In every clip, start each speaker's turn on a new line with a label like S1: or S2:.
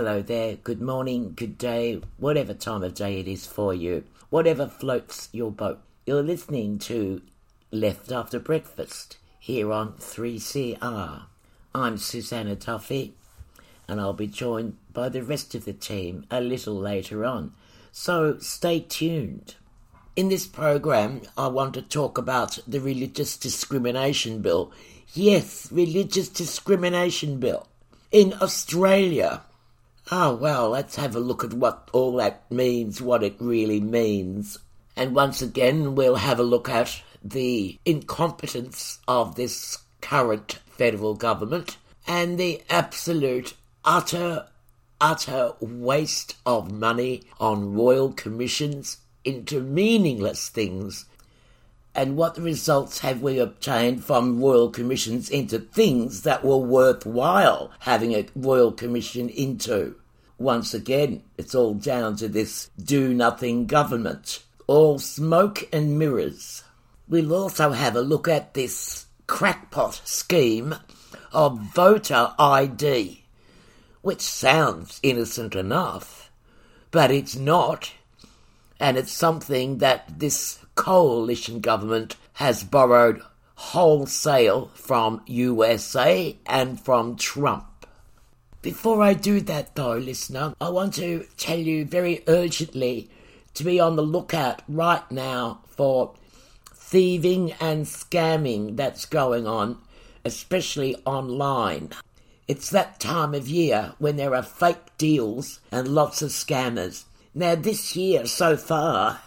S1: hello there, good morning, good day, whatever time of day it is for you, whatever floats your boat. You're listening to Left After Breakfast here on 3CR. I'm Susanna Duffy, and I'll be joined by the rest of the team a little later on. So stay tuned. In this program, I want to talk about the Religious Discrimination Bill. Yes, Religious Discrimination Bill. In Australia, Oh, well, let's have a look at what all that means, what it really means. And once again, we'll have a look at the incompetence of this current federal government and the absolute, utter, utter waste of money on royal commissions into meaningless things. And what results have we obtained from royal commissions into things that were worthwhile having a royal commission into? Once again, it's all down to this do nothing government. All smoke and mirrors. We'll also have a look at this crackpot scheme of voter ID, which sounds innocent enough, but it's not. And it's something that this coalition government has borrowed wholesale from USA and from Trump. Before I do that, though, listener, I want to tell you very urgently to be on the lookout right now for thieving and scamming that's going on, especially online. It's that time of year when there are fake deals and lots of scammers. Now, this year so far,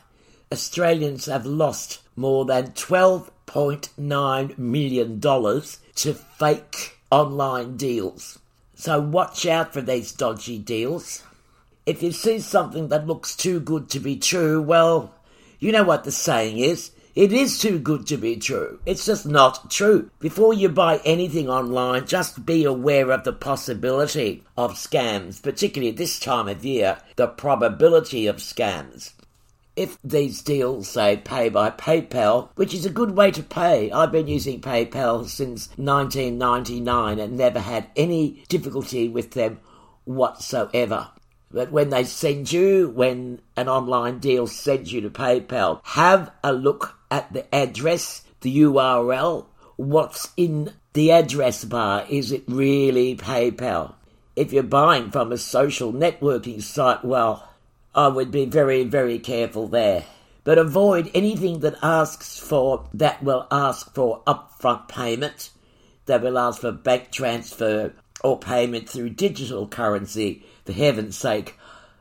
S1: Australians have lost more than $12.9 million to fake online deals. So watch out for these dodgy deals. If you see something that looks too good to be true, well, you know what the saying is. It is too good to be true. It's just not true. Before you buy anything online, just be aware of the possibility of scams, particularly this time of year, the probability of scams if these deals say pay by PayPal, which is a good way to pay. I've been using PayPal since 1999 and never had any difficulty with them whatsoever. But when they send you, when an online deal sends you to PayPal, have a look at the address, the URL, what's in the address bar. Is it really PayPal? If you're buying from a social networking site, well, I would be very, very careful there. But avoid anything that asks for, that will ask for upfront payment, that will ask for bank transfer or payment through digital currency, for heaven's sake,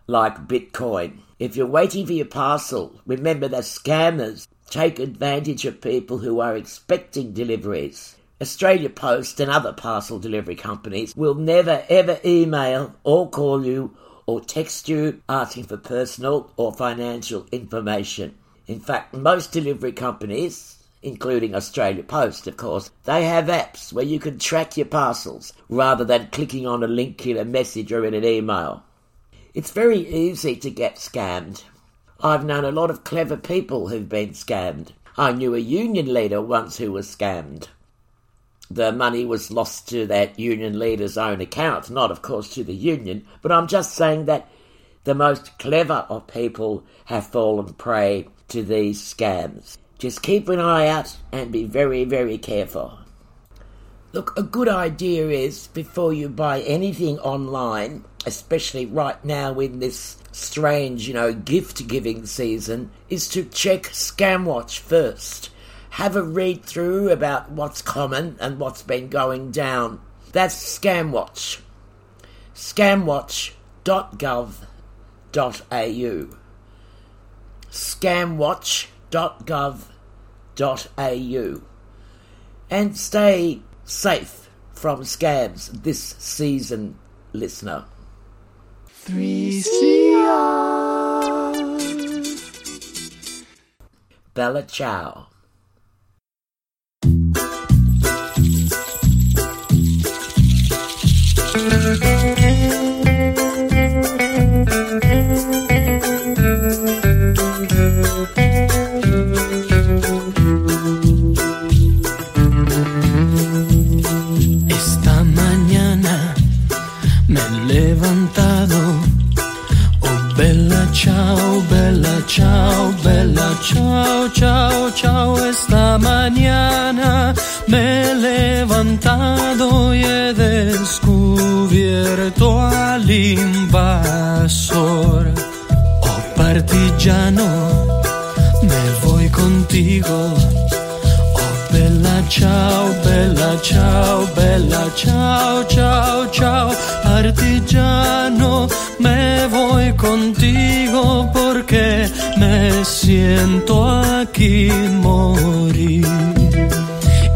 S1: like Bitcoin. If you're waiting for your parcel, remember that scammers take advantage of people who are expecting deliveries. Australia Post and other parcel delivery companies will never ever email or call you or text you asking for personal or financial information. In fact, most delivery companies, including Australia Post, of course, they have apps where you can track your parcels rather than clicking on a link in a message or in an email. It's very easy to get scammed. I've known a lot of clever people who've been scammed. I knew a union leader once who was scammed the money was lost to that union leader's own account, not, of course, to the union. But I'm just saying that the most clever of people have fallen prey to these scams. Just keep an eye out and be very, very careful. Look, a good idea is before you buy anything online, especially right now in this strange, you know, gift giving season, is to check Scamwatch first have a read through about what's common and what's been going down. That's Scamwatch. Scamwatch.gov.au. Scamwatch.gov.au. And stay safe from scams this season, listener. 3CR. Bella Ciao.
S2: chao, chao, chao, esta mañana me he levantado
S3: y he descubierto al invasor. Oh, partillano, me voy contigo Ciao, bella ciao, bella ciao, ciao, ciao. Partigiano, me voy contigo porque me siento aquí morir.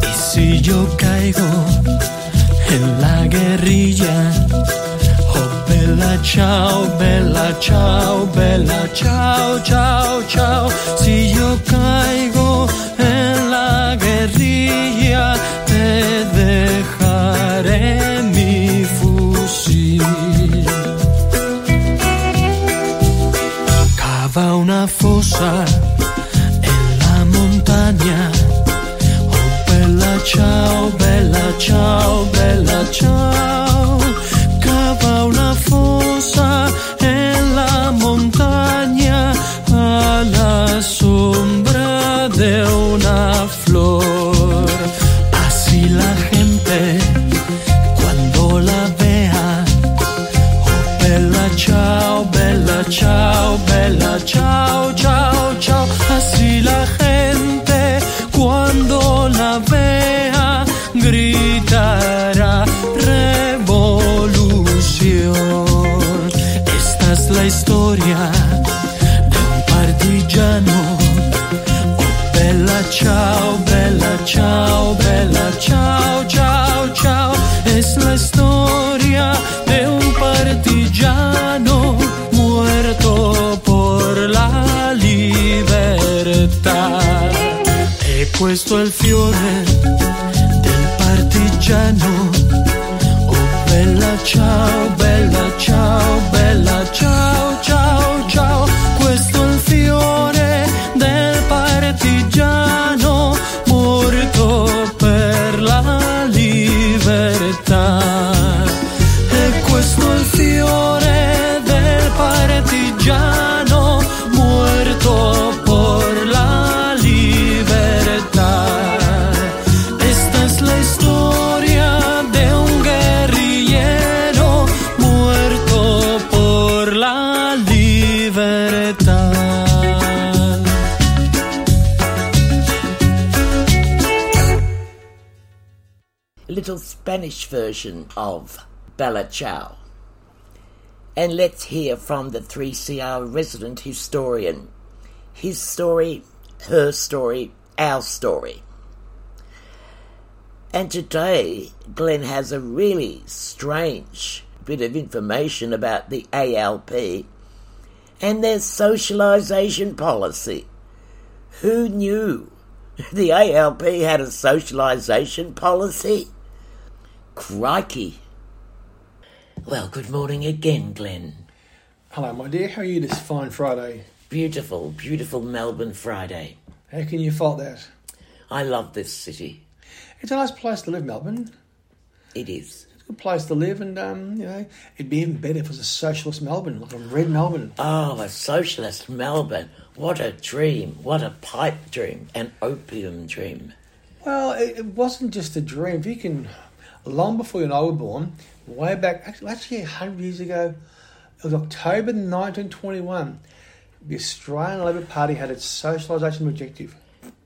S3: Y si yo caigo en la guerrilla, oh bella ciao, bella ciao, bella ciao, ciao, ciao. Si yo caigo fiore del partigiano. Oh bella ciao, bella ciao, bella ciao,
S1: Spanish version of Bella Ciao. And let's hear from the 3CR resident historian. His story, her story, our story. And today, Glenn has a really strange bit of information about the ALP and their socialisation policy. Who knew the ALP had a socialisation policy? Crikey. Well, good morning again, Glenn.
S4: Hello, my dear. How are you this fine Friday?
S1: Beautiful, beautiful Melbourne Friday.
S4: How can you fault that?
S1: I love this city.
S4: It's a nice place to live, Melbourne.
S1: It is.
S4: It's a good place to live, and um, you know, it'd be even better if it was a socialist Melbourne, like a red Melbourne.
S1: Oh, a socialist Melbourne. What a dream. What a pipe dream. An opium dream.
S4: Well, it, it wasn't just a dream. If you can, long before you and I were born, way back, actually, actually 100 years ago, it was October 1921, the Australian Labor Party had its socialisation objective.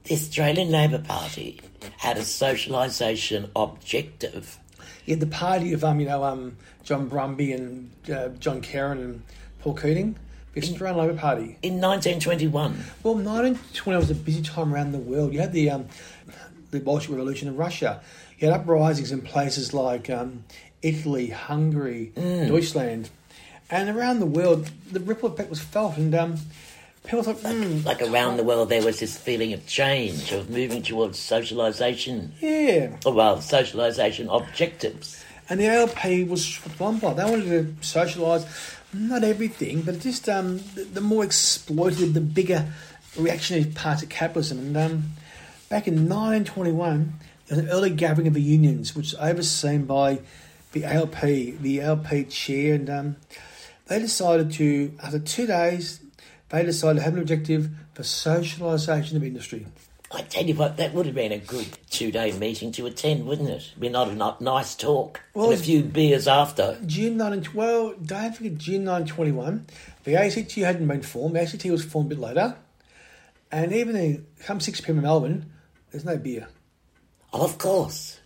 S1: The Australian Labor Party had a socialisation objective.
S4: You had the party of, um, you know, um, John Brumby and uh, John Kerin and Paul Keating, the Australian Labor Party.
S1: In 1921,
S4: Well, 1920 was a busy time around the world. You had the um, the Bolshevik Revolution in Russia. You had uprisings in places like um, Italy, Hungary, Deutschland, and around the world, the ripple effect was felt. And um, people thought, hmm,
S1: like around the world, there was this feeling of change, of moving towards socialisation.
S4: yeah.
S1: Oh, well, socialisation objectives.
S4: And the ALP was one by. They wanted to socialise, not everything, but just um, the, the more exploited, the bigger reactionary parts of capitalism. And um, back in 1921, there was an early gathering of the unions, which was overseen by the ALP, the ALP chair, and um, they decided to, after two days, they decided to have an objective for socialisation of industry.
S1: I tell you what, that would have been a good two-day meeting to attend, wouldn't it? Be not a ni- nice talk
S4: Well,
S1: and a few beers after.
S4: June 19, well, don't forget June 1921. The ACT hadn't been formed. The ACT was formed a bit later. And even then, come 6 pm in Melbourne, there's no beer.
S1: Of course,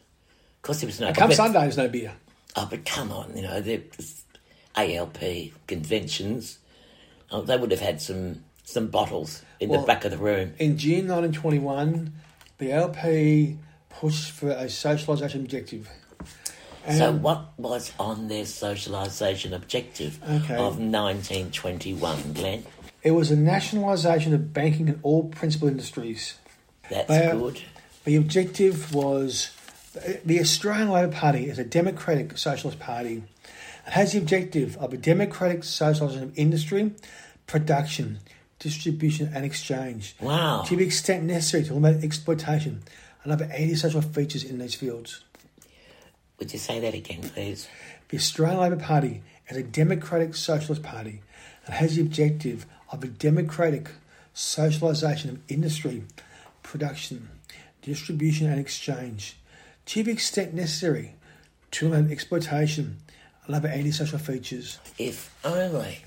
S1: of course, there was no.
S4: Come Sunday, there's no beer.
S1: Oh, but come on, you know, there's ALP conventions. Oh, they would have had some some bottles in
S4: Well-
S1: the back of the room.
S4: In June 1921, the ALP pushed for a socialisation objective. And
S1: So, what was on their socialisation objective
S4: Okay.
S1: of 1921, Glenn?
S4: it was a nationalisation of banking and all principal industries.
S1: That's
S4: They
S1: good.
S4: The objective was the Australian Labor Party is a democratic socialist party. It has the objective of a democratic socialisation of industry, production, distribution, and exchange.
S1: Wow.
S4: To the extent necessary to limit exploitation and other anti-social features in these fields.
S1: Would you say that again, please?
S4: The Australian Labor Party is a democratic socialist party and has the objective of a democratic socialisation of industry, production, distribution and exchange to the extent necessary to limit exploitation and other antisocial features.
S1: If only.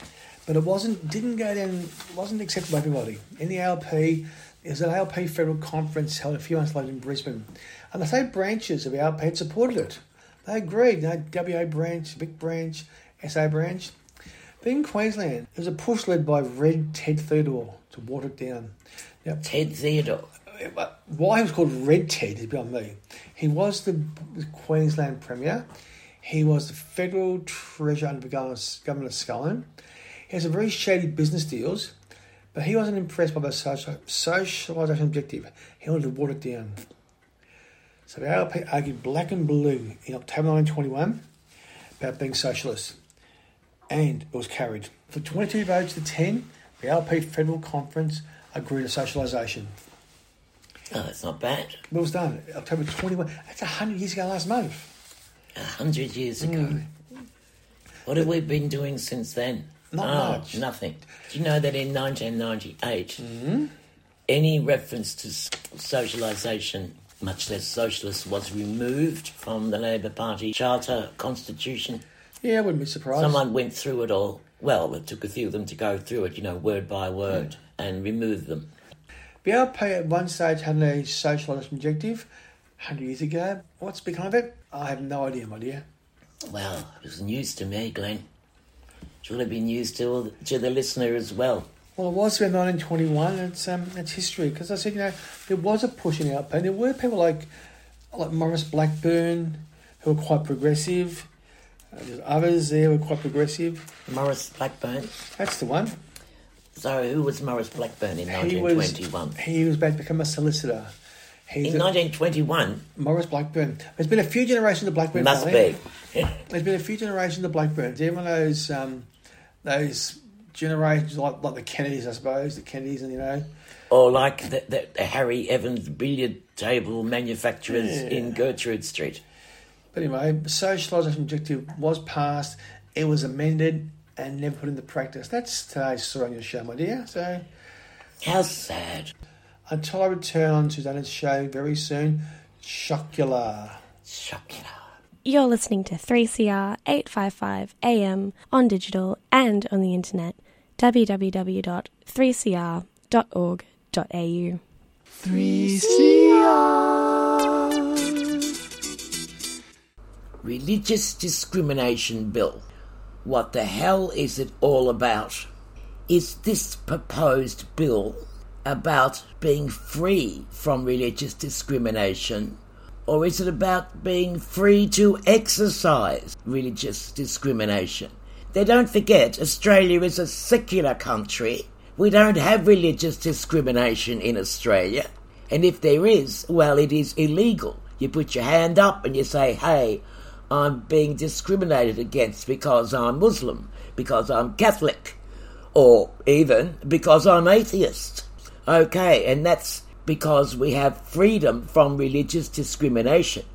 S4: But it wasn't didn't go down wasn't accepted by everybody. In the ALP, there's an ALP federal conference held a few months later in Brisbane. And the state branches of the ALP had supported it. They agreed, you know, WA branch, Vic branch, SA branch. But in Queensland, there was a push led by Red Ted Theodore to water it down. Now,
S1: Ted Theodore.
S4: Why he was called Red Ted is beyond me. He was the Queensland Premier. He was the federal treasurer under government of Scullin. He has a very shady business deals, but he wasn't impressed by the socialisation objective. He wanted to water it down. So the ALP argued black and blue in October 1921 about being socialist, and it was carried. For 22 votes to 10, the ALP Federal Conference agreed to socialisation.
S1: Oh, that's not bad.
S4: Was done October 21. That's 100 years ago last month.
S1: A hundred years ago.
S4: Hmm.
S1: What have we been doing since then?
S4: Not
S1: oh,
S4: much.
S1: Nothing. Do you know that in 1998,
S4: Mm-hmm.
S1: any reference to socialisation, much less socialist, was removed from the Labor Party charter constitution?
S4: Yeah, I wouldn't be surprised.
S1: Someone went through it all. Well, it took a few of them to go through it, you know, word by word, and remove them.
S4: The ALP at one stage had a socialist objective 100 years ago. What's become of it? I have no idea, my dear.
S1: Well, it was news to me, Glenn. It would have been news to, all, to the listener as well.
S4: Well, it was around 1921. It's um, it's history because I said you know there was a push in and There were people like like Maurice Blackburn who were quite progressive. Uh, there's others there who were quite progressive.
S1: Maurice Blackburn.
S4: That's the one.
S1: So, who was Maurice Blackburn in
S4: He was
S1: 1921?
S4: he was about to become a solicitor. He's
S1: In
S4: a-
S1: 1921,
S4: Maurice Blackburn. There's been a few generations of Blackburn.
S1: must
S4: family.
S1: be.
S4: There's been a few generations of Blackburns. Everyone knows um, those generations, like like the Kennedys, I suppose, the Kennedys, and you know,
S1: or like the, the, the Harry Evans billiard table manufacturers
S4: Yeah.
S1: in Gertrude Street.
S4: But anyway, the socialisation objective was passed. It was amended and never put into practice. That's today's story on your show, my dear. So
S1: How sad.
S4: until I return on Susanna's show very soon, Chocula.
S1: Shocking.
S5: You're listening to 3CR 855 AM on digital and on the internet. www.3cr.org.au.
S2: 3CR.
S1: Religious discrimination bill. What the hell is it all about? Is this proposed bill about being free from religious discrimination? Or is it about being free to exercise religious discrimination? They don't forget Australia is a secular country. We don't have religious discrimination in Australia. And if there is, well, it is illegal. You put your hand up and you say, hey, I'm being discriminated against because I'm Muslim, because I'm Catholic, or even because I'm atheist. Okay, and that's because we have freedom from religious discrimination.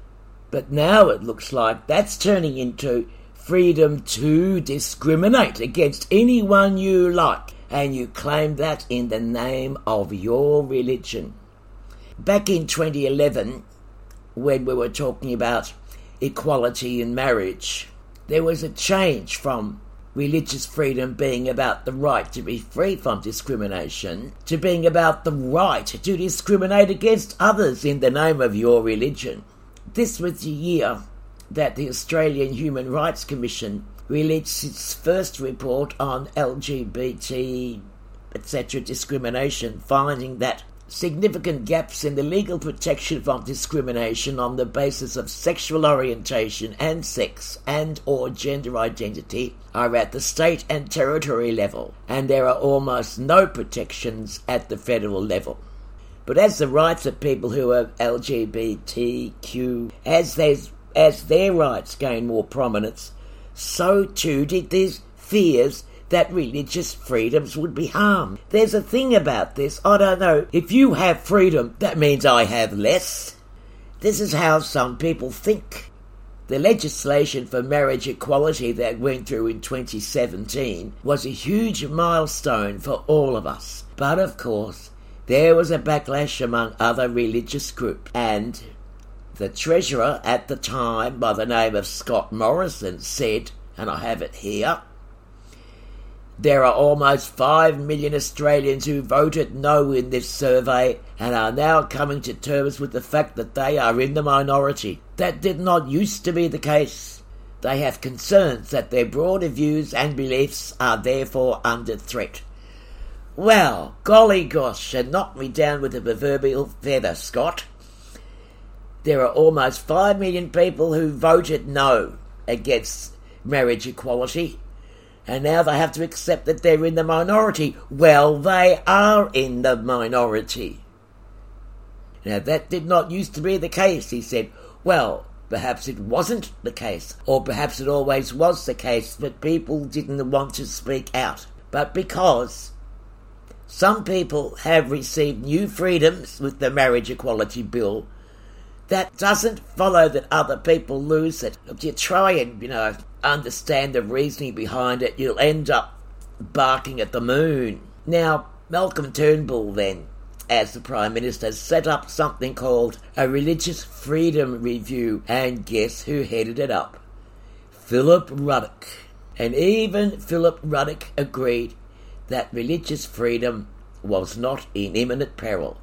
S1: But now it looks like that's turning into freedom to discriminate against anyone you like, and you claim that in the name of your religion. back in 2011, when we were talking about equality in marriage, there was a change from religious freedom being about the right to be free from discrimination to being about the right to discriminate against others in the name of your religion. This was the year that the Australian Human Rights Commission released its first report on LGBT etc. discrimination, finding that significant gaps in the legal protection from discrimination on the basis of sexual orientation and sex and or gender identity are at the state and territory level and there are almost no protections at the federal level. But as the rights of people who are LGBTQ as as their rights gain more prominence so too did these fears that religious freedoms would be harmed. There's a thing about this. I don't know. If you have freedom, that means I have less. This is how some people think. The legislation for marriage equality that went through in 2017 was a huge milestone for all of us. But of course, there was a backlash among other religious groups, and the treasurer at the time, by the name of Scott Morrison, said, and I have it here, there are almost 5 million Australians who voted no in this survey and are now coming to terms with the fact that they are in the minority. That did not used to be the case. They have concerns that their broader views and beliefs are therefore under threat. Well, golly gosh, and knock me down with a proverbial feather, Scott. There are almost 5 million people who voted no against marriage equality and now they have to accept that they're in the minority. Well, they are in the minority. Now, that did not used to be the case, he said. Well, perhaps it wasn't the case, or perhaps it always was the case, but people didn't want to speak out. But because some people have received new freedoms with the marriage equality bill, that doesn't follow that other people lose it. If you try and, you know, understand the reasoning behind it, you'll end up barking at the moon. Now, Malcolm Turnbull then, as the Prime Minister, set up something called a Religious Freedom Review, and guess who headed it up? Philip Ruddock. And even Philip Ruddock agreed that religious freedom was not in imminent peril.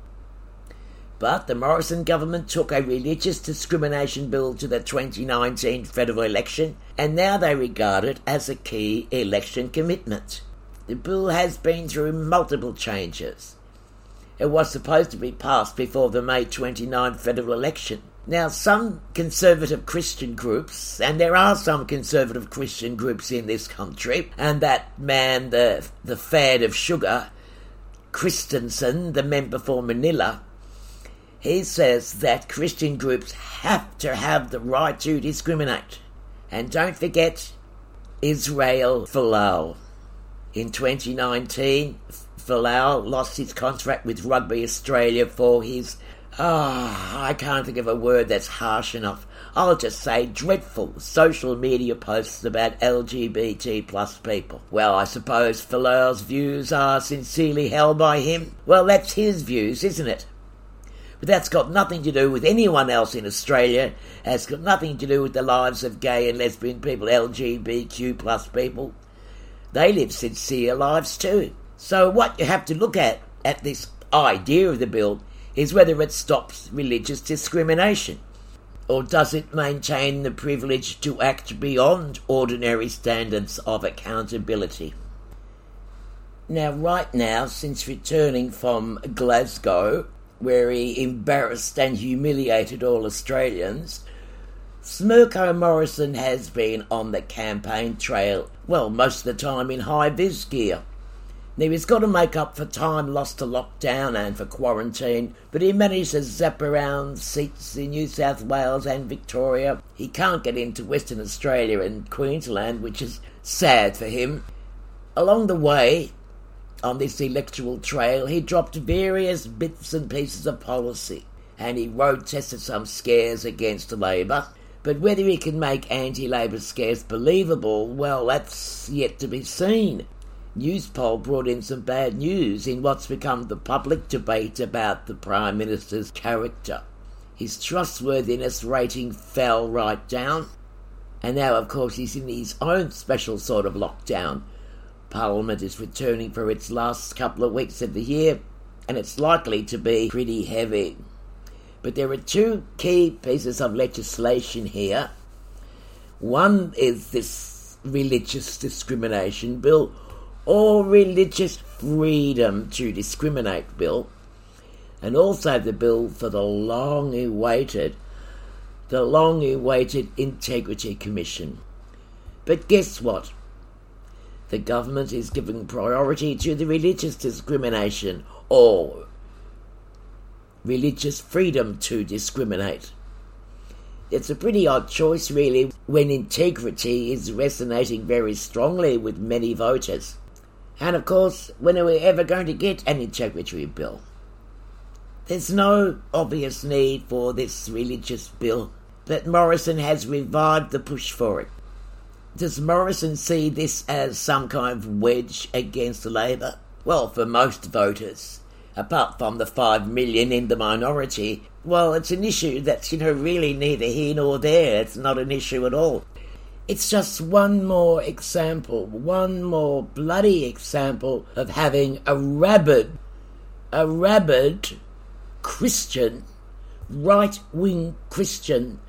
S1: But the Morrison government took a religious discrimination bill to the 2019 federal election, and now they regard it as a key election commitment. The bill has been through multiple changes. It was supposed to be passed before the May 29 federal election. Now, some conservative Christian groups, and there are some conservative Christian groups in this country, and that man, the, the fad of sugar, Christensen, the member for Manila, he says that Christian groups have to have the right to discriminate. And don't forget Israel Folau. In 2019, Folau lost his contract with Rugby Australia for his, ah, oh, I can't think of a word that's harsh enough. I'll just say dreadful social media posts about LGBT plus people. Well, I suppose Folau's views are sincerely held by him. Well, that's his views, isn't it? But that's got nothing to do with anyone else in Australia. It's got nothing to do with the lives of gay and lesbian people, LGBTQ plus people. They live sincere lives too. So what you have to look at at this idea of the bill is whether it stops religious discrimination. Or does it maintain the privilege to act beyond ordinary standards of accountability? Now, right now, since returning from Glasgow, where he embarrassed and humiliated all Australians, Smirko Morrison has been on the campaign trail, well, most of the time in high vis gear. Now, he's got to make up for time lost to lockdown and for quarantine, but he managed to zap around seats in New South Wales and Victoria. He can't get into Western Australia and Queensland, which is sad for him. Along the way, on this electoral trail, he dropped various bits and pieces of policy, and he road tested some scares against Labor. But whether he can make anti Labor scares believable, well, that's yet to be seen. Newspoll brought in some bad news in what's become the public debate about the Prime Minister's character. His trustworthiness rating fell right down, and now, of course, he's in his own special sort of lockdown. Parliament is returning for its last couple of weeks of the year, and it's likely to be pretty heavy. But there are two key pieces of legislation here. One is this religious discrimination bill, or religious freedom to discriminate bill, and also the bill for the long awaited the long awaited Integrity Commission. But guess what? The government is giving priority to the religious discrimination or religious freedom to discriminate. It's a pretty odd choice, really, when integrity is resonating very strongly with many voters. And of course, when are we ever going to get an integrity bill? There's no obvious need for this religious bill but Morrison has revived the push for it. Does Morrison see this as some kind of wedge against Labour? Well, for most voters, apart from the five million in the minority, well, it's an issue that's, you know, really neither here nor there. It's not an issue at all. It's just one more example, one more bloody example of having a rabid, a rabid Christian, right wing Christian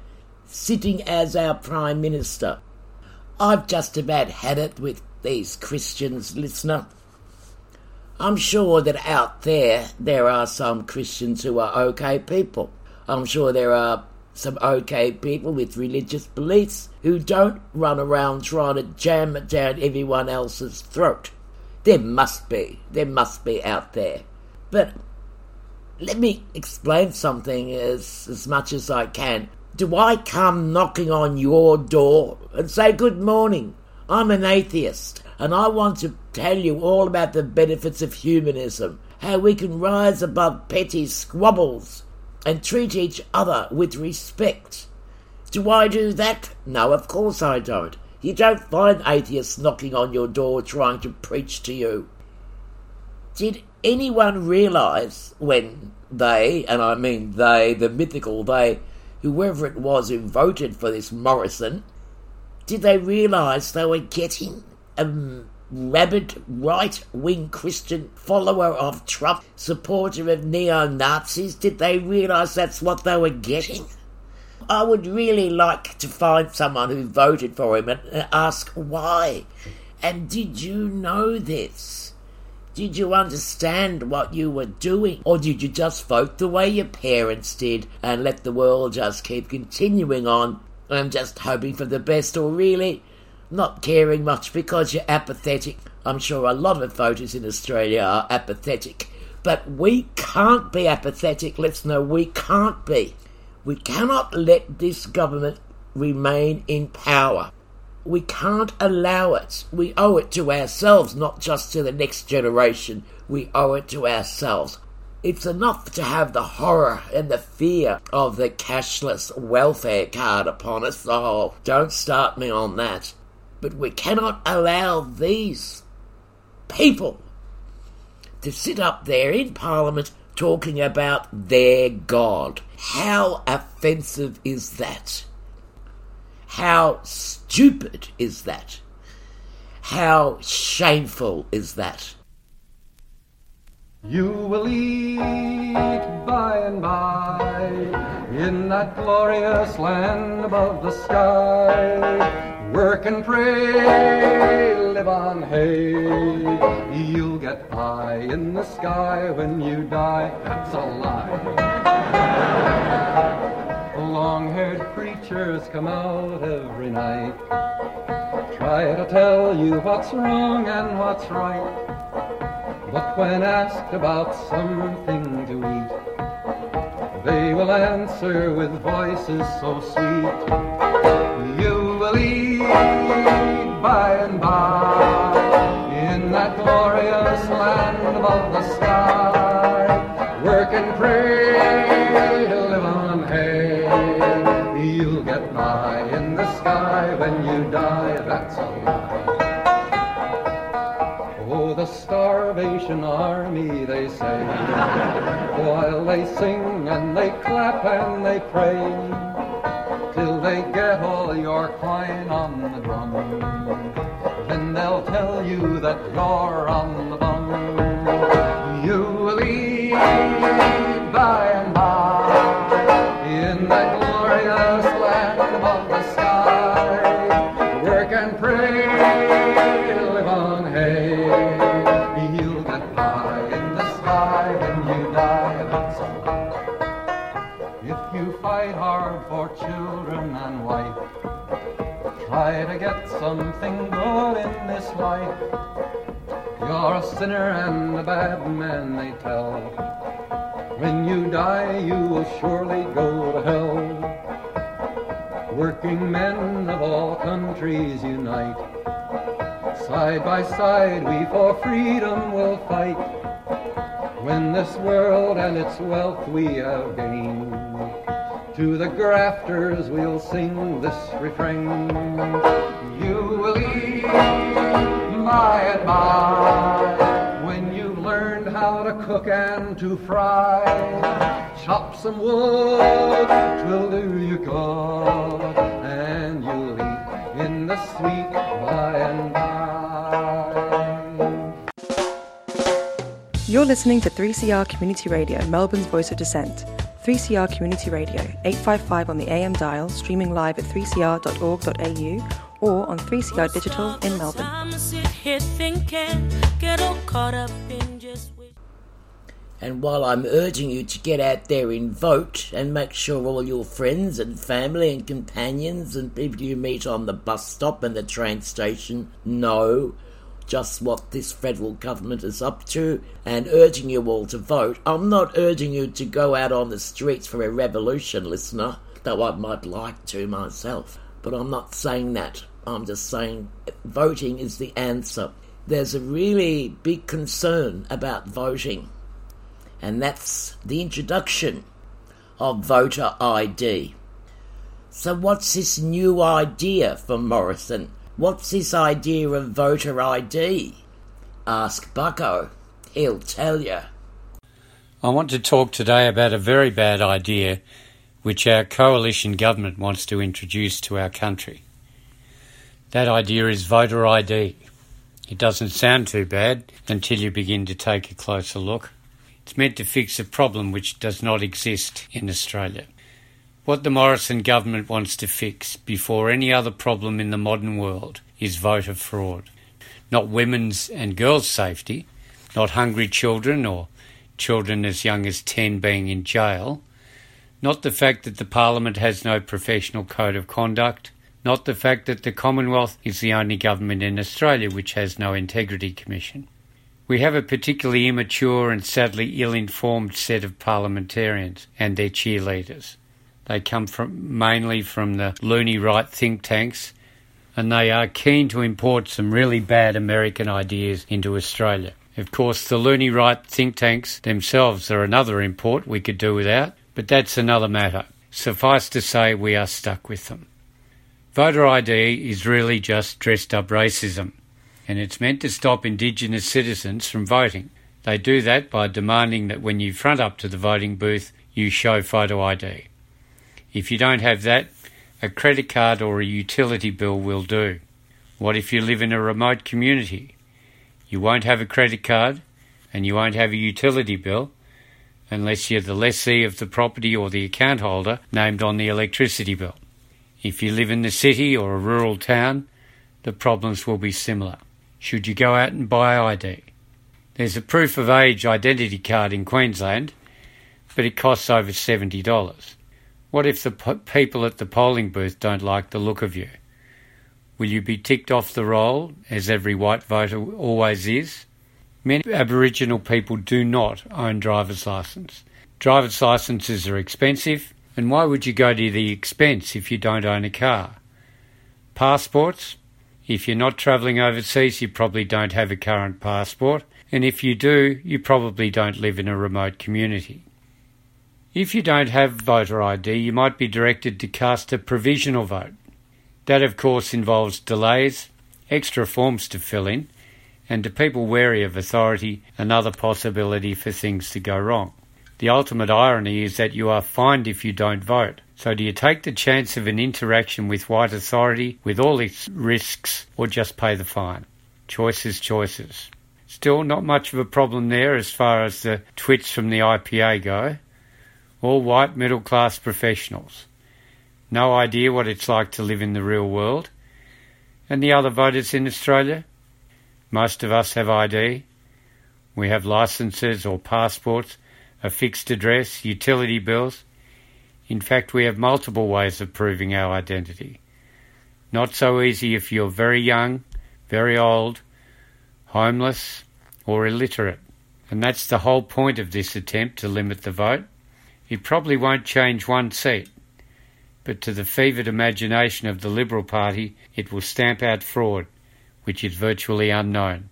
S1: sitting as our Prime Minister. I've just about had it with these Christians, listener. I'm sure that out there there are some Christians who are okay people. I'm sure there are some okay people with religious beliefs who don't run around trying to jam it down everyone else's throat. There must be. There must be out there. But let me explain something as, as much as I can do I come knocking on your door and say, Good morning, I'm an atheist, and I want to tell you all about the benefits of humanism, how we can rise above petty squabbles and treat each other with respect? Do I do that? No, of course I don't. You don't find atheists knocking on your door trying to preach to you. Did anyone realise when they, and I mean they, the mythical they, whoever it was who voted for this Morrison, did they realise they were getting a rabid right wing Christian follower of Trump, supporter of neo Nazis? Did they realise that's what they were getting? I would really like to find someone who voted for him and ask why. And did you know this? Did you understand what you were doing? Or did you just vote the way your parents did and let the world just keep continuing on and just hoping for the best or really not caring much because you're apathetic? I'm sure a lot of voters in Australia are apathetic. But we can't be apathetic, listener. We can't be. We cannot let this government remain in power. We can't allow it. We owe it to ourselves, not just to the next generation. We owe it to ourselves. It's enough to have the horror and the fear of the cashless welfare card upon us. Oh, don't start me on that. But we cannot allow these people to sit up there in Parliament talking about their God. How offensive is that? How stupid is that? How shameful is that?
S6: You will eat by and by in that glorious land above the sky. Work and pray, live on hay. You'll get pie in the sky when you die. That's a lie long haired preachers come out every night. Try to tell you what's wrong and what's right. But when asked about something to eat, they will answer with voices so sweet. You will eat by and by in that glorious land above the sky. When you die, that's a lie. Oh, starvation Army, they say, while they sing and they clap and they pray, till they get all your coin on the drum. Then they'll tell you that you're on the bum. You will leave get something good in this life. You're a sinner and a bad man, they tell. When you die, you will surely go to hell. Working men of all countries unite. Side by side, we for freedom will fight. When this world and its wealth we have gained, to the grafters we'll sing this refrain. By and by when you've learned how to cook and to fry. Chop some wood, twill do you good, and you'll eat in the sweet by and by.
S7: You're listening to 3CR Community Radio, Melbourne's voice of dissent. 3CR Community Radio, 855 on the AM dial, streaming live at 3cr.org.au or on 3CR Digital in Melbourne.
S1: And while I'm urging you to get out there and vote and make sure all your friends and family and companions and people you meet on the bus stop and the train station know just what this federal government is up to and urging you all to vote, I'm not urging you to go out on the streets for a revolution, listener, though I might like to myself. But I'm not saying that. I'm just saying voting is the answer. There's a really big concern about voting and that's the introduction of voter ID. So, what's this new idea for Morrison? What's this idea of voter ID? Ask Bucko. He'll tell you.
S8: I want to talk today about a very bad idea which our coalition government wants to introduce to our country. That idea is voter ID. It doesn't sound too bad until you begin to take a closer look. It's meant to fix a problem which does not exist in Australia. What the Morrison government wants to fix before any other problem in the modern world is voter fraud. Not women's and girls' safety, not hungry children or children as young as 10 being in jail, not the fact that the Parliament has no professional code of conduct, not the fact that the Commonwealth is the only government in Australia which has no integrity commission. We have a particularly immature and sadly ill informed set of parliamentarians and their cheerleaders. They come from mainly from the loony right think tanks and they are keen to import some really bad American ideas into Australia. Of course, the loony right think tanks themselves are another import we could do without, but that's another matter. Suffice to say, we are stuck with them. Voter ID is really just dressed up racism, and it's meant to stop Indigenous citizens from voting. They do that by demanding that when you front up to the voting booth, you show photo ID. If you don't have that, a credit card or a utility bill will do. What if you live in a remote community? You won't have a credit card and you won't have a utility bill unless you're the lessee of the property or the account holder named on the electricity bill. If you live in the city or a rural town, the problems will be similar. Should you go out and buy ID? There's a proof of age identity card in Queensland, but it costs over $70. What if the p- people at the polling booth don't like the look of you? Will you be ticked off the roll, as every white voter always is? Many Aboriginal people do not own driver's license. Driver's licenses are expensive, and why would you go to the expense if you don't own a car? Passports? If you're not travelling overseas, you probably don't have a current passport, and if you do, you probably don't live in a remote community. If you don't have voter ID, you might be directed to cast a provisional vote. That, of course, involves delays, extra forms to fill in, and to people wary of authority, another possibility for things to go wrong. The ultimate irony is that you are fined if you don't vote. So do you take the chance of an interaction with white authority with all its risks or just pay the fine? Choices, choices. Still not much of a problem there as far as the twits from the IPA go. All white middle class professionals. No idea what it's like to live in the real world. And the other voters in Australia? Most of us have ID. We have licences or passports, a fixed address, utility bills. In fact, we have multiple ways of proving our identity. Not so easy if you're very young, very old, homeless, or illiterate. And that's the whole point of this attempt to limit the vote. It probably won't change one seat, but to the fevered imagination of the Liberal Party, it will stamp out fraud, which is virtually unknown.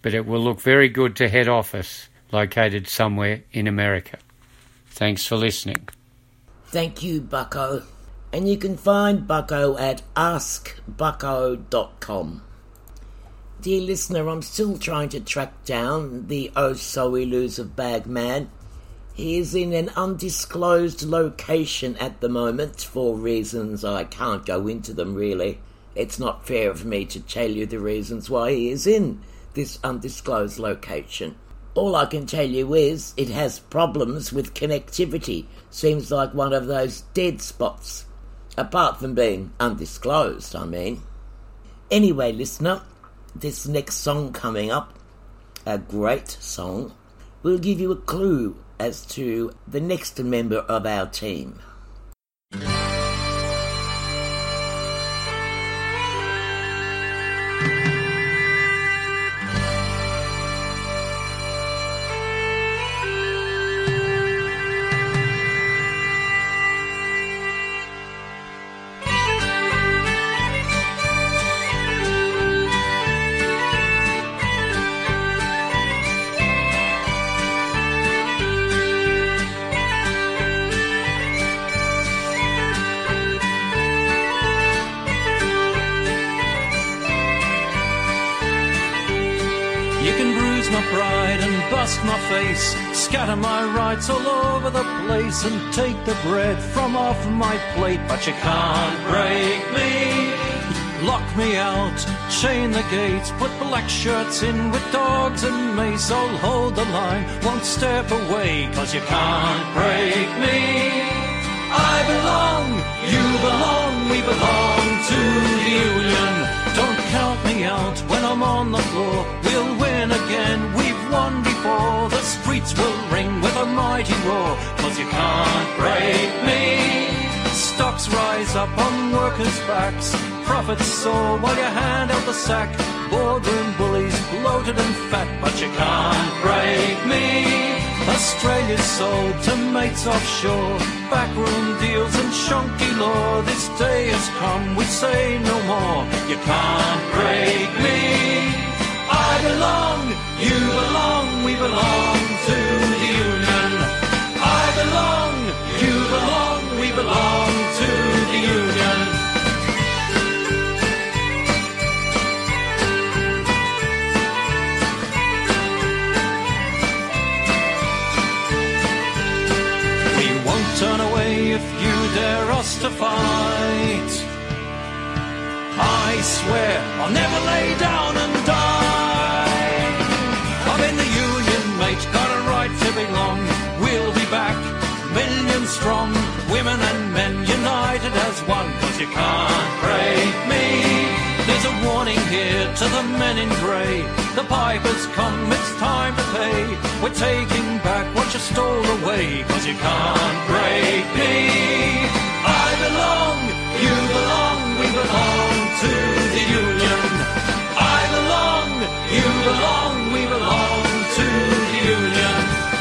S8: But it will look very good to head office, located somewhere in America. Thanks for listening.
S1: Thank you, Bucko. And you can find Bucko at askbucko.com. Dear listener, I'm still trying to track down the oh so elusive bag man. He is in an undisclosed location at the moment for reasons I can't go into them really. It's not fair of me to tell you the reasons why he is in this undisclosed location. All I can tell you is it has problems with connectivity. Seems like one of those dead spots. Apart from being undisclosed, I mean. Anyway, listener, this next song coming up, a great song, will give you a clue as to the next member of our team.
S3: Place, and take the bread from off my plate, but you can't break me. Lock me out, chain the gates, put black shirts in with dogs and mace. I'll hold the line, won't step away, cause you can't break me. I belong, you belong, we belong to the Union. Don't count me out when I'm on the floor. We'll win again, we've won before. The streets will ring with a mighty roar, cause you can't break me. Stocks rise up on workers' backs. Profits soar while you hand out the sack. Boardroom bullies bloated and fat, but you can't break me. Australia's sold to mates offshore. Backroom deals and shonky law. This day has come, we say no more. You can't break me. I belong, you belong, we belong to you belong, we belong to the Union. We won't turn away if you dare us to fight. I swear I'll never lay down and die. I'm in the union, mate, got a right to belong. We'll be million strong, women and men united as one, cause you can't break me. There's a warning here to the men in grey. The piper's come, it's time to pay. We're taking back what you stole away, cause you can't break me. I belong, you belong, we belong to the Union. I belong, you belong, we belong to the Union.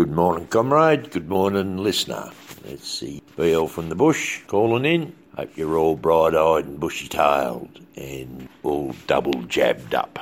S9: Good morning, comrade. Good morning, listener. Let's see. Bill from the bush calling in. Hope you're all bright eyed and bushy tailed and all double jabbed up.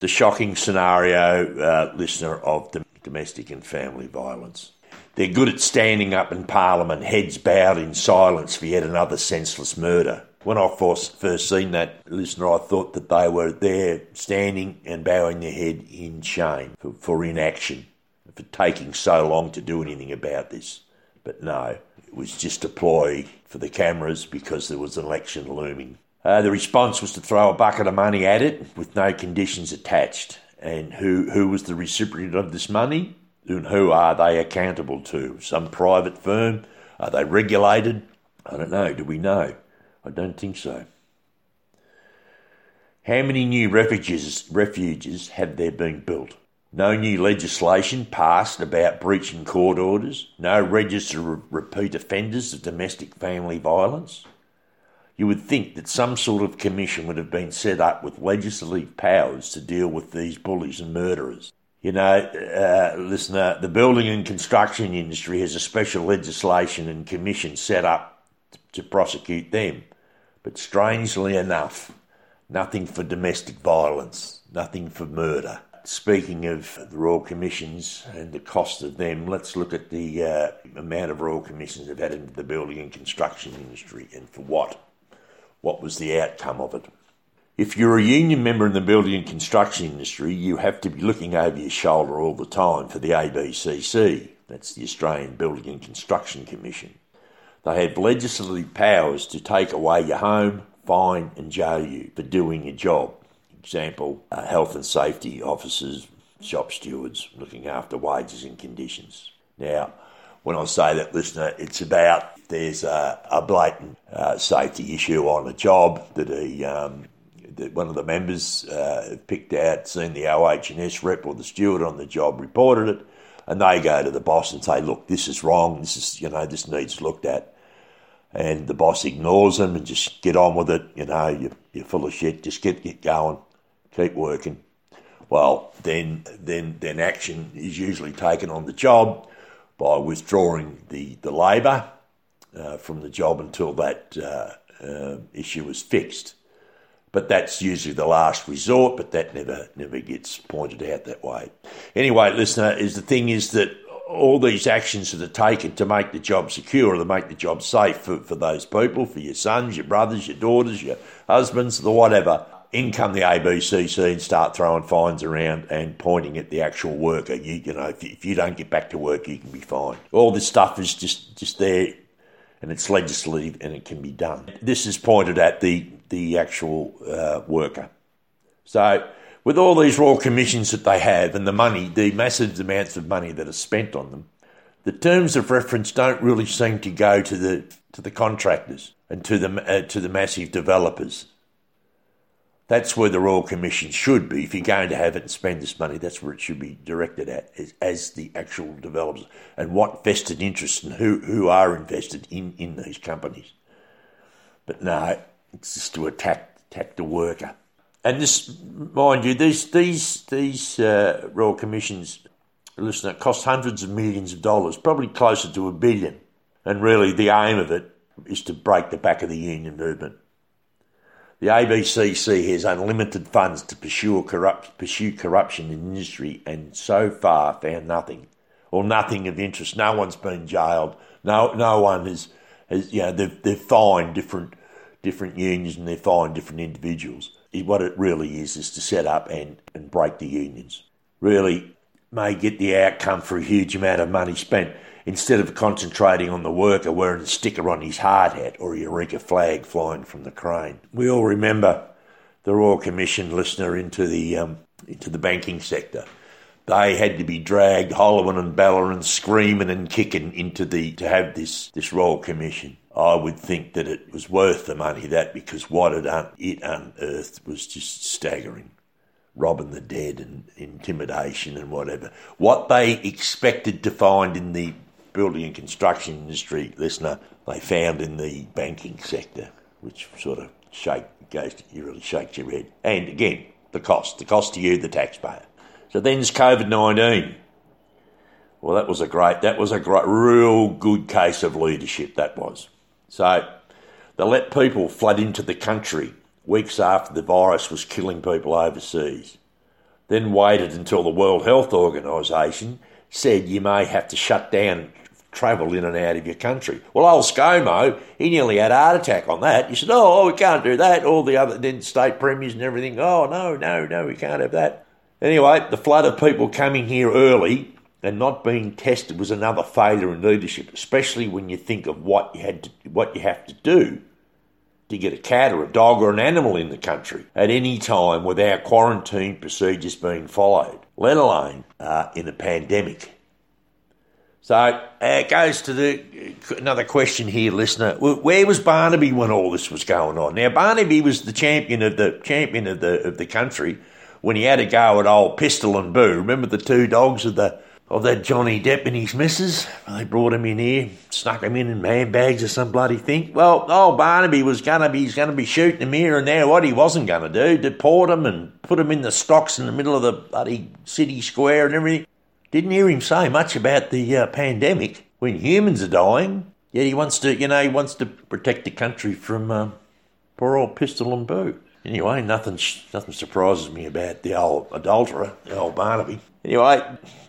S9: The shocking scenario, uh, listener, of dom- domestic and family violence. They're good at standing up in Parliament, heads bowed in silence for yet another senseless murder. When I first, first seen that, listener, I thought that they were there standing and bowing their head in shame for, for inaction, for taking so long to do anything about this. But no, it was just a ploy for the cameras because there was an election looming. Uh, the response was to throw a bucket of money at it with no conditions attached. And who, who was the recipient of this money? And who are they accountable to? Some private firm? Are they regulated? I don't know. Do we know? I don't think so. How many new refuges, refuges have there been built? No new legislation passed about breaching court orders. No register of repeat offenders of domestic family violence. You would think that some sort of commission would have been set up with legislative powers to deal with these bullies and murderers. You know, uh, listener, the building and construction industry has a special legislation and commission set up to prosecute them. But strangely enough, nothing for domestic violence, nothing for murder. Speaking of the Royal Commissions and the cost of them, let's look at the uh, amount of Royal Commissions they've had into the building and construction industry and for what. What was the outcome of it? If you're a union member in the building and construction industry, you have to be looking over your shoulder all the time for the ABCC. That's the Australian Building and Construction Commission. They have legislative powers to take away your home, fine, and jail you for doing your job. Example, uh, health and safety officers, shop stewards, looking after wages and conditions. Now, when I say that, listener, it's about there's a, a blatant uh, safety issue on a job that a um, that one of the members uh, picked out, seen the OH&S rep or the steward on the job, reported it, and they go to the boss and say, "Look, this is wrong. This is you know this needs looked at." And the boss ignores them and just get on with it. You know, you, you're full of shit. Just get get going, keep working. Well, then then then action is usually taken on the job by withdrawing the the labour uh, from the job until that uh, uh, issue is fixed. But that's usually the last resort, but that never never gets pointed out that way. Anyway, listener, is the thing is that all these actions that are taken to make the job secure, to make the job safe for, for those people, for your sons, your brothers, your daughters, your husbands, the whatever. In come the ABCC and start throwing fines around and pointing at the actual worker. You, you know, if you, if you don't get back to work, you can be fined. All this stuff is just just there and it's legislative and it can be done. This is pointed at the the actual uh, worker. So, with all these royal commissions that they have and the money, the massive amounts of money that are spent on them, the terms of reference don't really seem to go to the to the contractors and to the uh, to the massive developers. That's where the Royal Commission should be. If you're going to have it and spend this money, that's where it should be directed at, as, as the actual developers and what vested interests and who, who are invested in, in these companies. But no, it's just to attack attack the worker. And this, mind you, these these these uh, Royal Commissions, listen, it costs hundreds of millions of dollars, probably closer to a billion. And really, the aim of it is to break the back of the union movement. The ABCC has unlimited funds to pursue, corrupt, pursue corruption in industry and so far found nothing, or nothing of interest. No one's been jailed. No, no one has, has you know, they've, they've fined different, different unions and they've fined different individuals. What it really is is to set up and, and break the unions. Really may get the outcome for a huge amount of money spent instead of concentrating on the worker wearing a sticker on his hard hat or a Eureka flag flying from the crane. We all remember the Royal Commission listener into the um, into the banking sector. They had to be dragged, hollowing and bellowing, screaming and kicking into the to have this this Royal Commission. I would think that it was worth the money that because what it, un- it unearthed was just staggering robbing the dead and intimidation and whatever. What they expected to find in the building and construction industry, listener, they found in the banking sector, which sort of shake goes, you really shakes your head. And again, the cost, the cost to you, the taxpayer. So then there's COVID 19. Well, that was a great, that was a great, real good case of leadership, that was. So they let people flood into the country weeks after the virus was killing people overseas. Then waited until the World Health Organisation said you may have to shut down travel in and out of your country. Well, old ScoMo, he nearly had a heart attack on that. He said, oh, oh, we can't do that. All the other then state premiers and everything, oh, no, no, no, we can't have that. Anyway, the flood of people coming here early and not being tested was another failure in leadership, especially when you think of what you had to, what you have to do to get a cat or a dog or an animal in the country at any time without quarantine procedures being followed, let alone uh, in a pandemic. So uh, it goes to the another question here, listener. Where was Barnaby when all this was going on? Now Barnaby was the champion of the champion of the of the country when he had a go at old Pistol and Boo. Remember the two dogs of the of that Johnny Depp and his missus. They brought him in here, snuck him in in handbags or some bloody thing. Well, old Barnaby was gonna be he's gonna be shooting him here and there. What he wasn't gonna do, deport him and put him in the stocks in the middle of the bloody city square and everything. Didn't hear him say much about the uh, pandemic when humans are dying. Yet he wants to, you know, he wants to protect the country from uh, poor old Pistol and Boo. Anyway, nothing, nothing surprises me about the old adulterer, the old Barnaby. Anyway,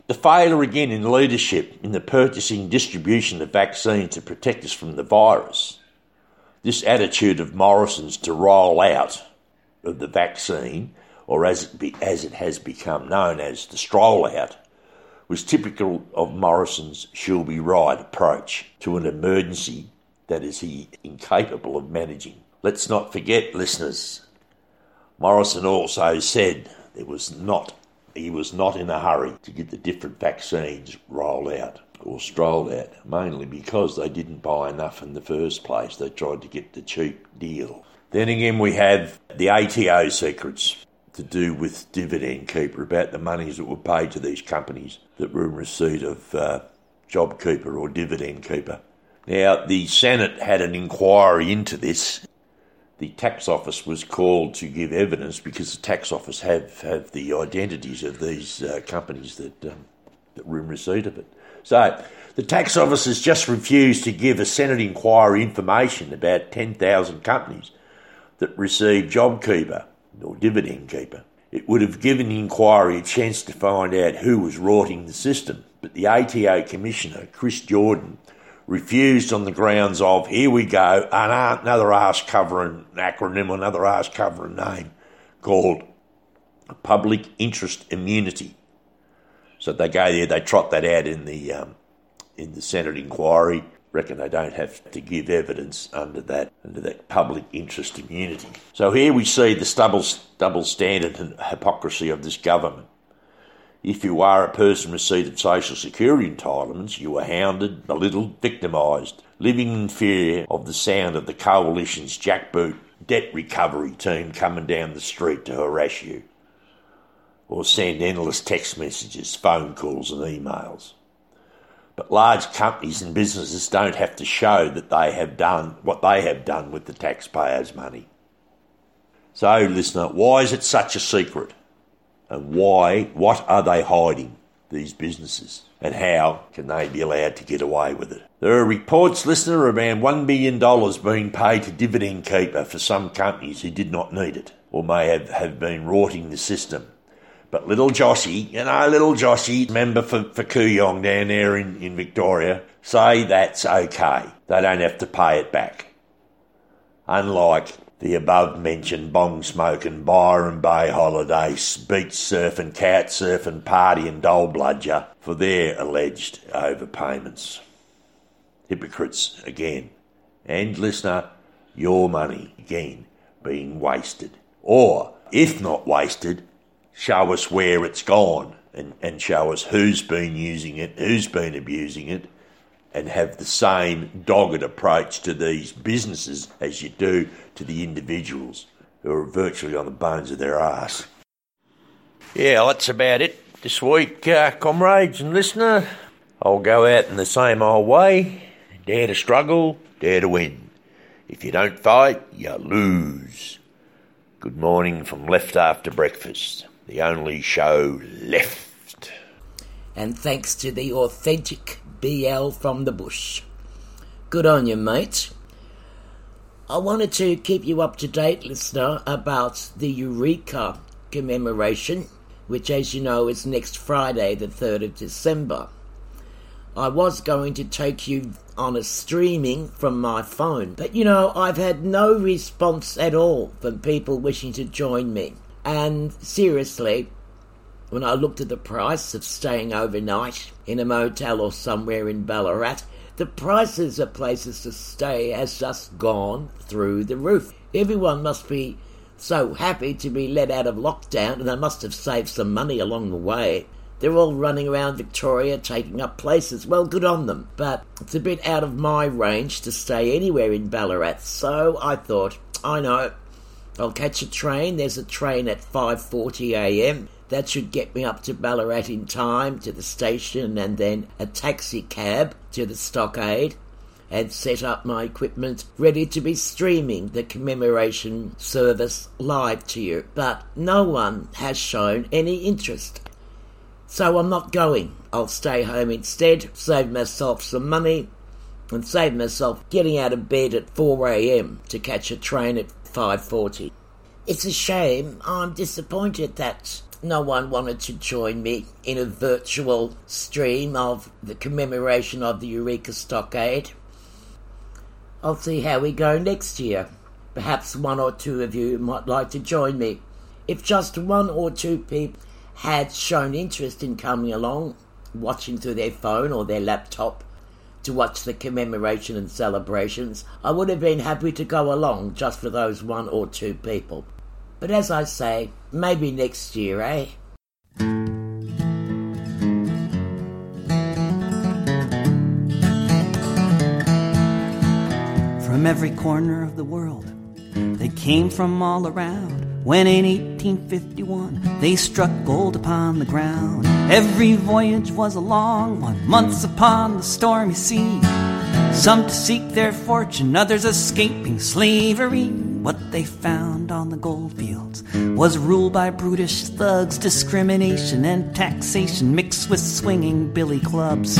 S9: the failure again in leadership in the purchasing distribution of vaccines to protect us from the virus. This attitude of Morrison's to roll out of the vaccine, or as it, be, as it has become known as the stroll out, was typical of Morrison's she'll be right approach to an emergency that is he incapable of managing. Let's not forget, listeners, Morrison also said there was not he was not in a hurry to get the different vaccines rolled out or strolled out, mainly because they didn't buy enough in the first place. They tried to get the cheap deal. Then again, we have the ATO secrets to do with Dividend Keeper about the monies that were paid to these companies that were in receipt of uh, JobKeeper or Dividend Keeper. Now, the Senate had an inquiry into this the tax office was called to give evidence because the tax office have, have the identities of these uh, companies that, um, that were in receipt of it. So the tax office has just refused to give a Senate inquiry information about 10,000 companies that received JobKeeper or Dividend Keeper. It would have given the inquiry a chance to find out who was rorting the system, but the ATO Commissioner, Chris Jordan, refused on the grounds of here we go, another ass covering acronym, another ass covering name called public interest immunity. So they go there, they trot that out in the um, in the Senate inquiry. Reckon they don't have to give evidence under that under that public interest immunity. So here we see the double double standard and hypocrisy of this government. If you are a person receiving social security entitlements, you are hounded, belittled, victimised, living in fear of the sound of the coalition's jackboot debt recovery team coming down the street to harass you, or send endless text messages, phone calls, and emails. But large companies and businesses don't have to show that they have done what they have done with the taxpayers' money. So, listener, why is it such a secret? And why, what are they hiding, these businesses, and how can they be allowed to get away with it? There are reports, listener, around $1 billion being paid to Dividend Keeper for some companies who did not need it or may have, have been rorting the system. But little Joshy, you know, little Joshy, member for, for Kooyong down there in, in Victoria, say that's okay. They don't have to pay it back. Unlike the above mentioned bong smoking, Byron Bay holidays, beach surfing, cat surfing, party and dole bludger for their alleged overpayments. Hypocrites again. And listener, your money again being wasted. Or, if not wasted, show us where it's gone and, and show us who's been using it, who's been abusing it, and have the same dogged approach to these businesses as you do to the individuals who are virtually on the bones of their ass. Yeah, that's about it this week, uh, comrades and listener. I'll go out in the same old way dare to struggle, dare to win. If you don't fight, you lose. Good morning from Left After Breakfast, the only show left.
S1: And thanks to the authentic BL from the bush. Good on you, mate. I wanted to keep you up to date, listener, about the Eureka commemoration, which, as you know, is next Friday, the 3rd of December. I was going to take you on a streaming from my phone, but you know, I've had no response at all from people wishing to join me. And seriously, when I looked at the price of staying overnight in a motel or somewhere in Ballarat, the prices of places to stay has just gone through the roof. Everyone must be so happy to be let out of lockdown and they must have saved some money along the way. They're all running around Victoria taking up places. Well, good on them. But it's a bit out of my range to stay anywhere in Ballarat. So I thought, I know, I'll catch a train. There's a train at 5:40 a.m. That should get me up to Ballarat in time to the station and then a taxi cab to the stockade and set up my equipment ready to be streaming the commemoration service live to you. But no one has shown any interest. So I'm not going. I'll stay home instead, save myself some money, and save myself getting out of bed at 4 a.m. to catch a train at 5:40. It's a shame. I'm disappointed that no one wanted to join me in a virtual stream of the commemoration of the Eureka Stockade. I'll see how we go next year. Perhaps one or two of you might like to join me. If just one or two people had shown interest in coming along, watching through their phone or their laptop to watch the commemoration and celebrations, I would have been happy to go along just for those one or two people. But as I say, maybe next year, eh?
S10: From every corner of the world, they came from all around. When in 1851 they struck gold upon the ground, every voyage was a long one, months upon the stormy sea. Some to seek their fortune, others escaping slavery. What they found on the gold fields was ruled by brutish thugs, discrimination and taxation mixed with swinging billy clubs.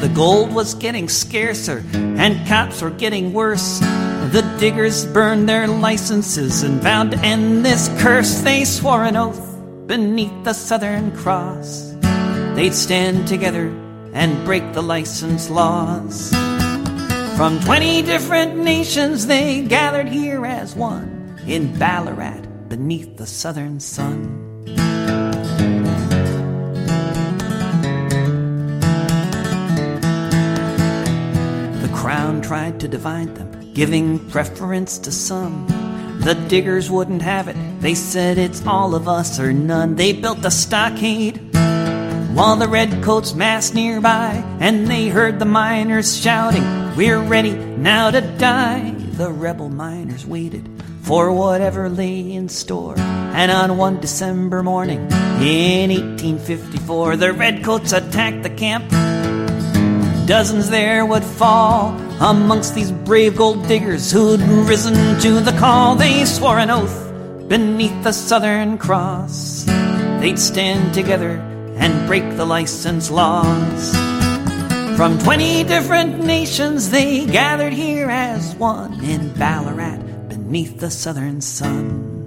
S10: The gold was getting scarcer and cops were getting worse. The diggers burned their licenses and vowed to end this curse. They swore an oath beneath the Southern Cross. They'd stand together and break the license laws. From 20 different nations, they gathered here as one in Ballarat beneath the southern sun. The crown tried to divide them, giving preference to some. The diggers wouldn't have it. They said it's all of us or none. They built a stockade while the redcoats massed nearby, and they heard the miners shouting, We're ready now to die. The rebel miners waited for whatever lay in store. And on one December morning in 1854, the redcoats attacked the camp. Dozens there would fall amongst these brave gold diggers who'd risen to the call. They swore an oath beneath the Southern Cross. They'd stand together and break the license laws. From 20 different nations, they gathered here as one in Ballarat beneath the southern sun.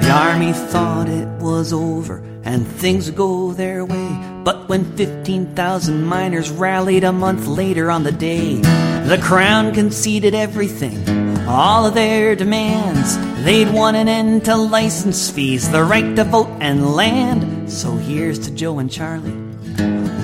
S10: The army thought it was over and things go their way. But when 15,000 miners rallied a month later on the day, the crown conceded everything, all of their demands. They'd won an end to license fees, the right to vote and land. So here's to Joe and Charlie,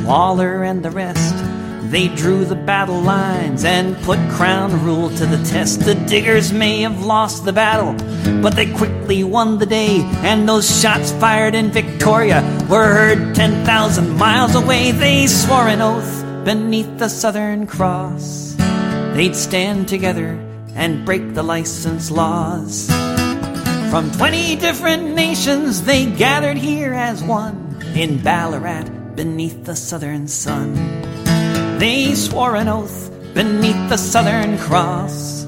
S10: Lalor and the rest. They drew the battle lines and put crown rule to the test. The diggers may have lost the battle, but they quickly won the day. And those shots fired in Victoria were heard 10,000 miles away. They swore an oath beneath the Southern Cross. They'd stand together and break the license laws. From 20 different nations, they gathered here as one in Ballarat beneath the southern sun. They swore an oath beneath the Southern Cross.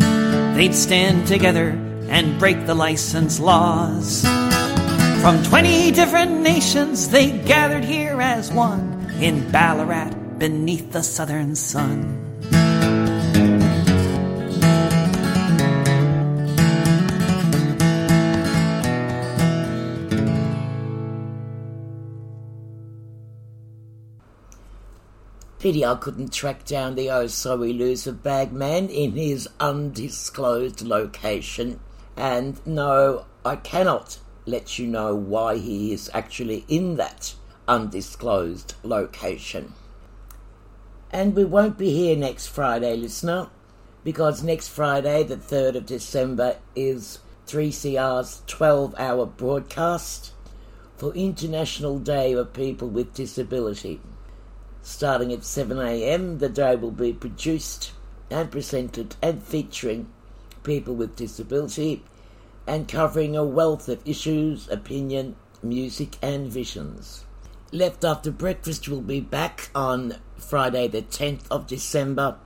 S10: They'd stand together and break the license laws. From 20 different nations, they gathered here as one in Ballarat beneath the southern sun.
S1: Pity I couldn't track down the oh so elusive bagman in his undisclosed location. And no, I cannot let you know why he is actually in that undisclosed location. And we won't be here next Friday, listener, because next Friday, the 3rd of December, is 3CR's 12 hour broadcast for International Day of People with Disability. Starting at 7am, the day will be produced and presented and featuring people with disability and covering a wealth of issues, opinion, music, and visions. Left After Breakfast will be back on Friday, the 10th of December,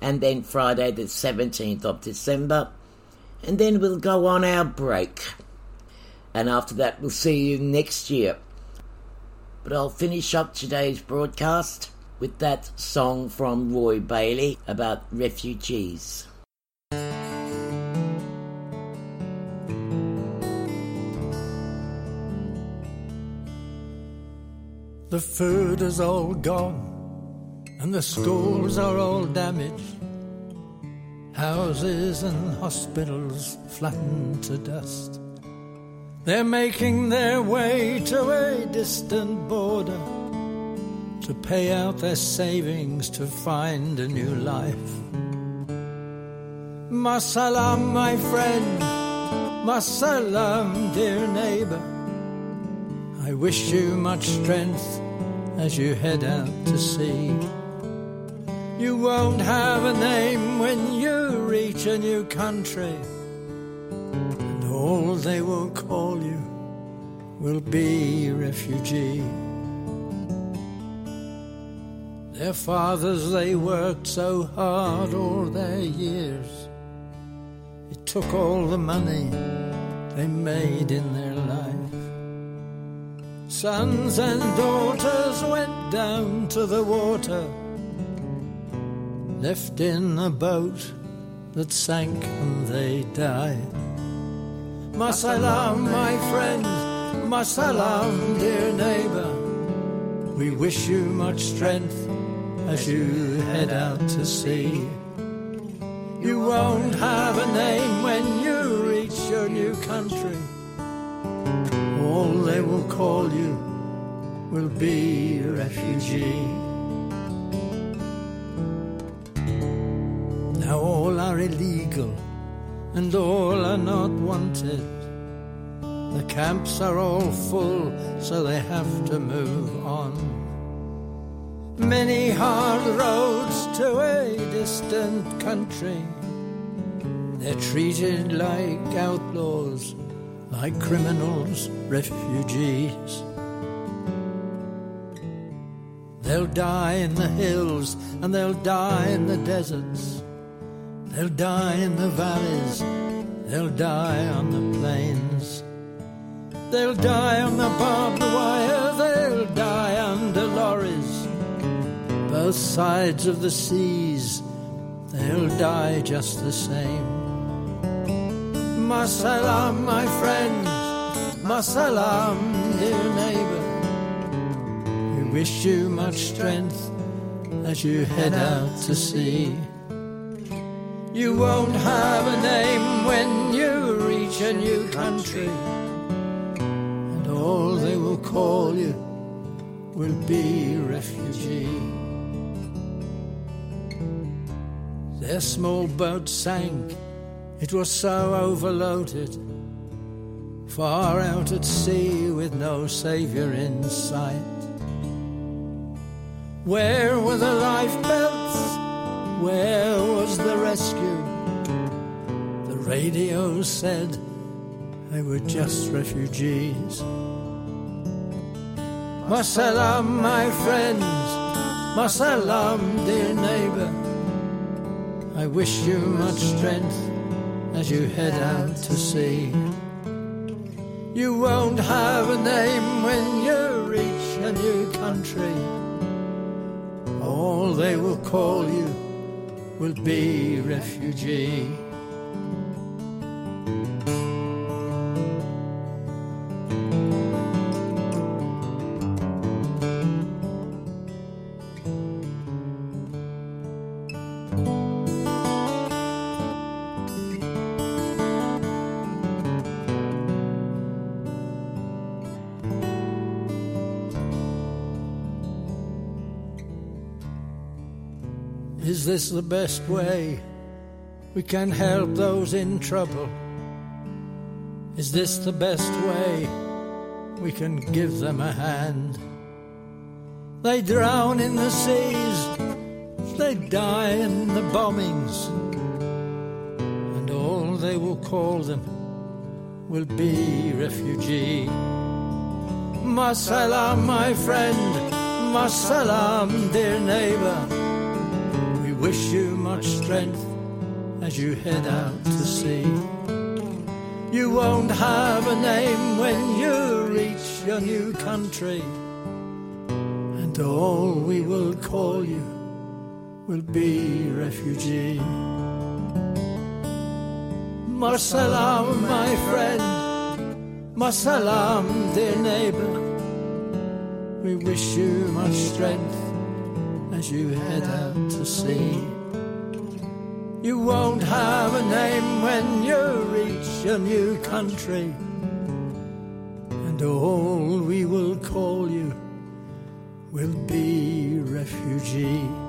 S1: and then Friday, the 17th of December, and then we'll go on our break. And after that, we'll see you next year. But I'll finish up today's broadcast with that song from Roy Bailey about refugees.
S3: The food is all gone, and the schools are all damaged. Houses and hospitals flattened to dust. They're making their way to a distant border to pay out their savings to find a new life. Masalam, my friend, Masalam, dear neighbor. I wish you much strength as you head out to sea. You won't have a name when you reach a new country, they will call you will be refugee. Their fathers, they worked so hard all their years. It took all the money they made in their life. Sons and daughters went down to the water, left in a boat that sank and they died. Masalam, my friend, Masalam, dear neighbor. We wish you much strength as you head out to sea. You won't have a name when you reach your new country. All they will call you will be a refugee. Now all are illegal and all are not wanted. The camps are all full, so they have to move on. Many hard roads to a distant country. They're treated like outlaws, like criminals, refugees. They'll die in the hills and they'll die in the deserts. They'll die in the valleys, they'll die on the plains. They'll die on the barbed wire, they'll die under lorries. Both sides of the seas, they'll die just the same. Masalam, my friend, Masalam, dear neighbor. We wish you much strength as you head out to sea. You won't have a name when you reach a new country, and all they will call you will be refugee. Their small boat sank, it was so overloaded, far out at sea with no saviour in sight. Where were the lifebelts? Where was the rescue? The radio said they were just refugees. Masalam, my friends, Masalam, dear neighbor. I wish you much strength as you head out to sea. You won't have a name when you reach a new country. All they will call you will be refugee. This the best way we can help those in trouble? Is this the best way we can give them a hand? They drown in the seas, they die in the bombings, and all they will call them will be refugee. Masalam, my friend, Masalam, dear neighbor. Wish you much strength as you head out to sea. You won't have a name when you reach your new country, and all we will call you will be refugee. Masalam, my friend, Masalam, dear neighbor. We wish you much strength as you head out to sea. You won't have a name when you reach a new country, and all we will call you will be refugee.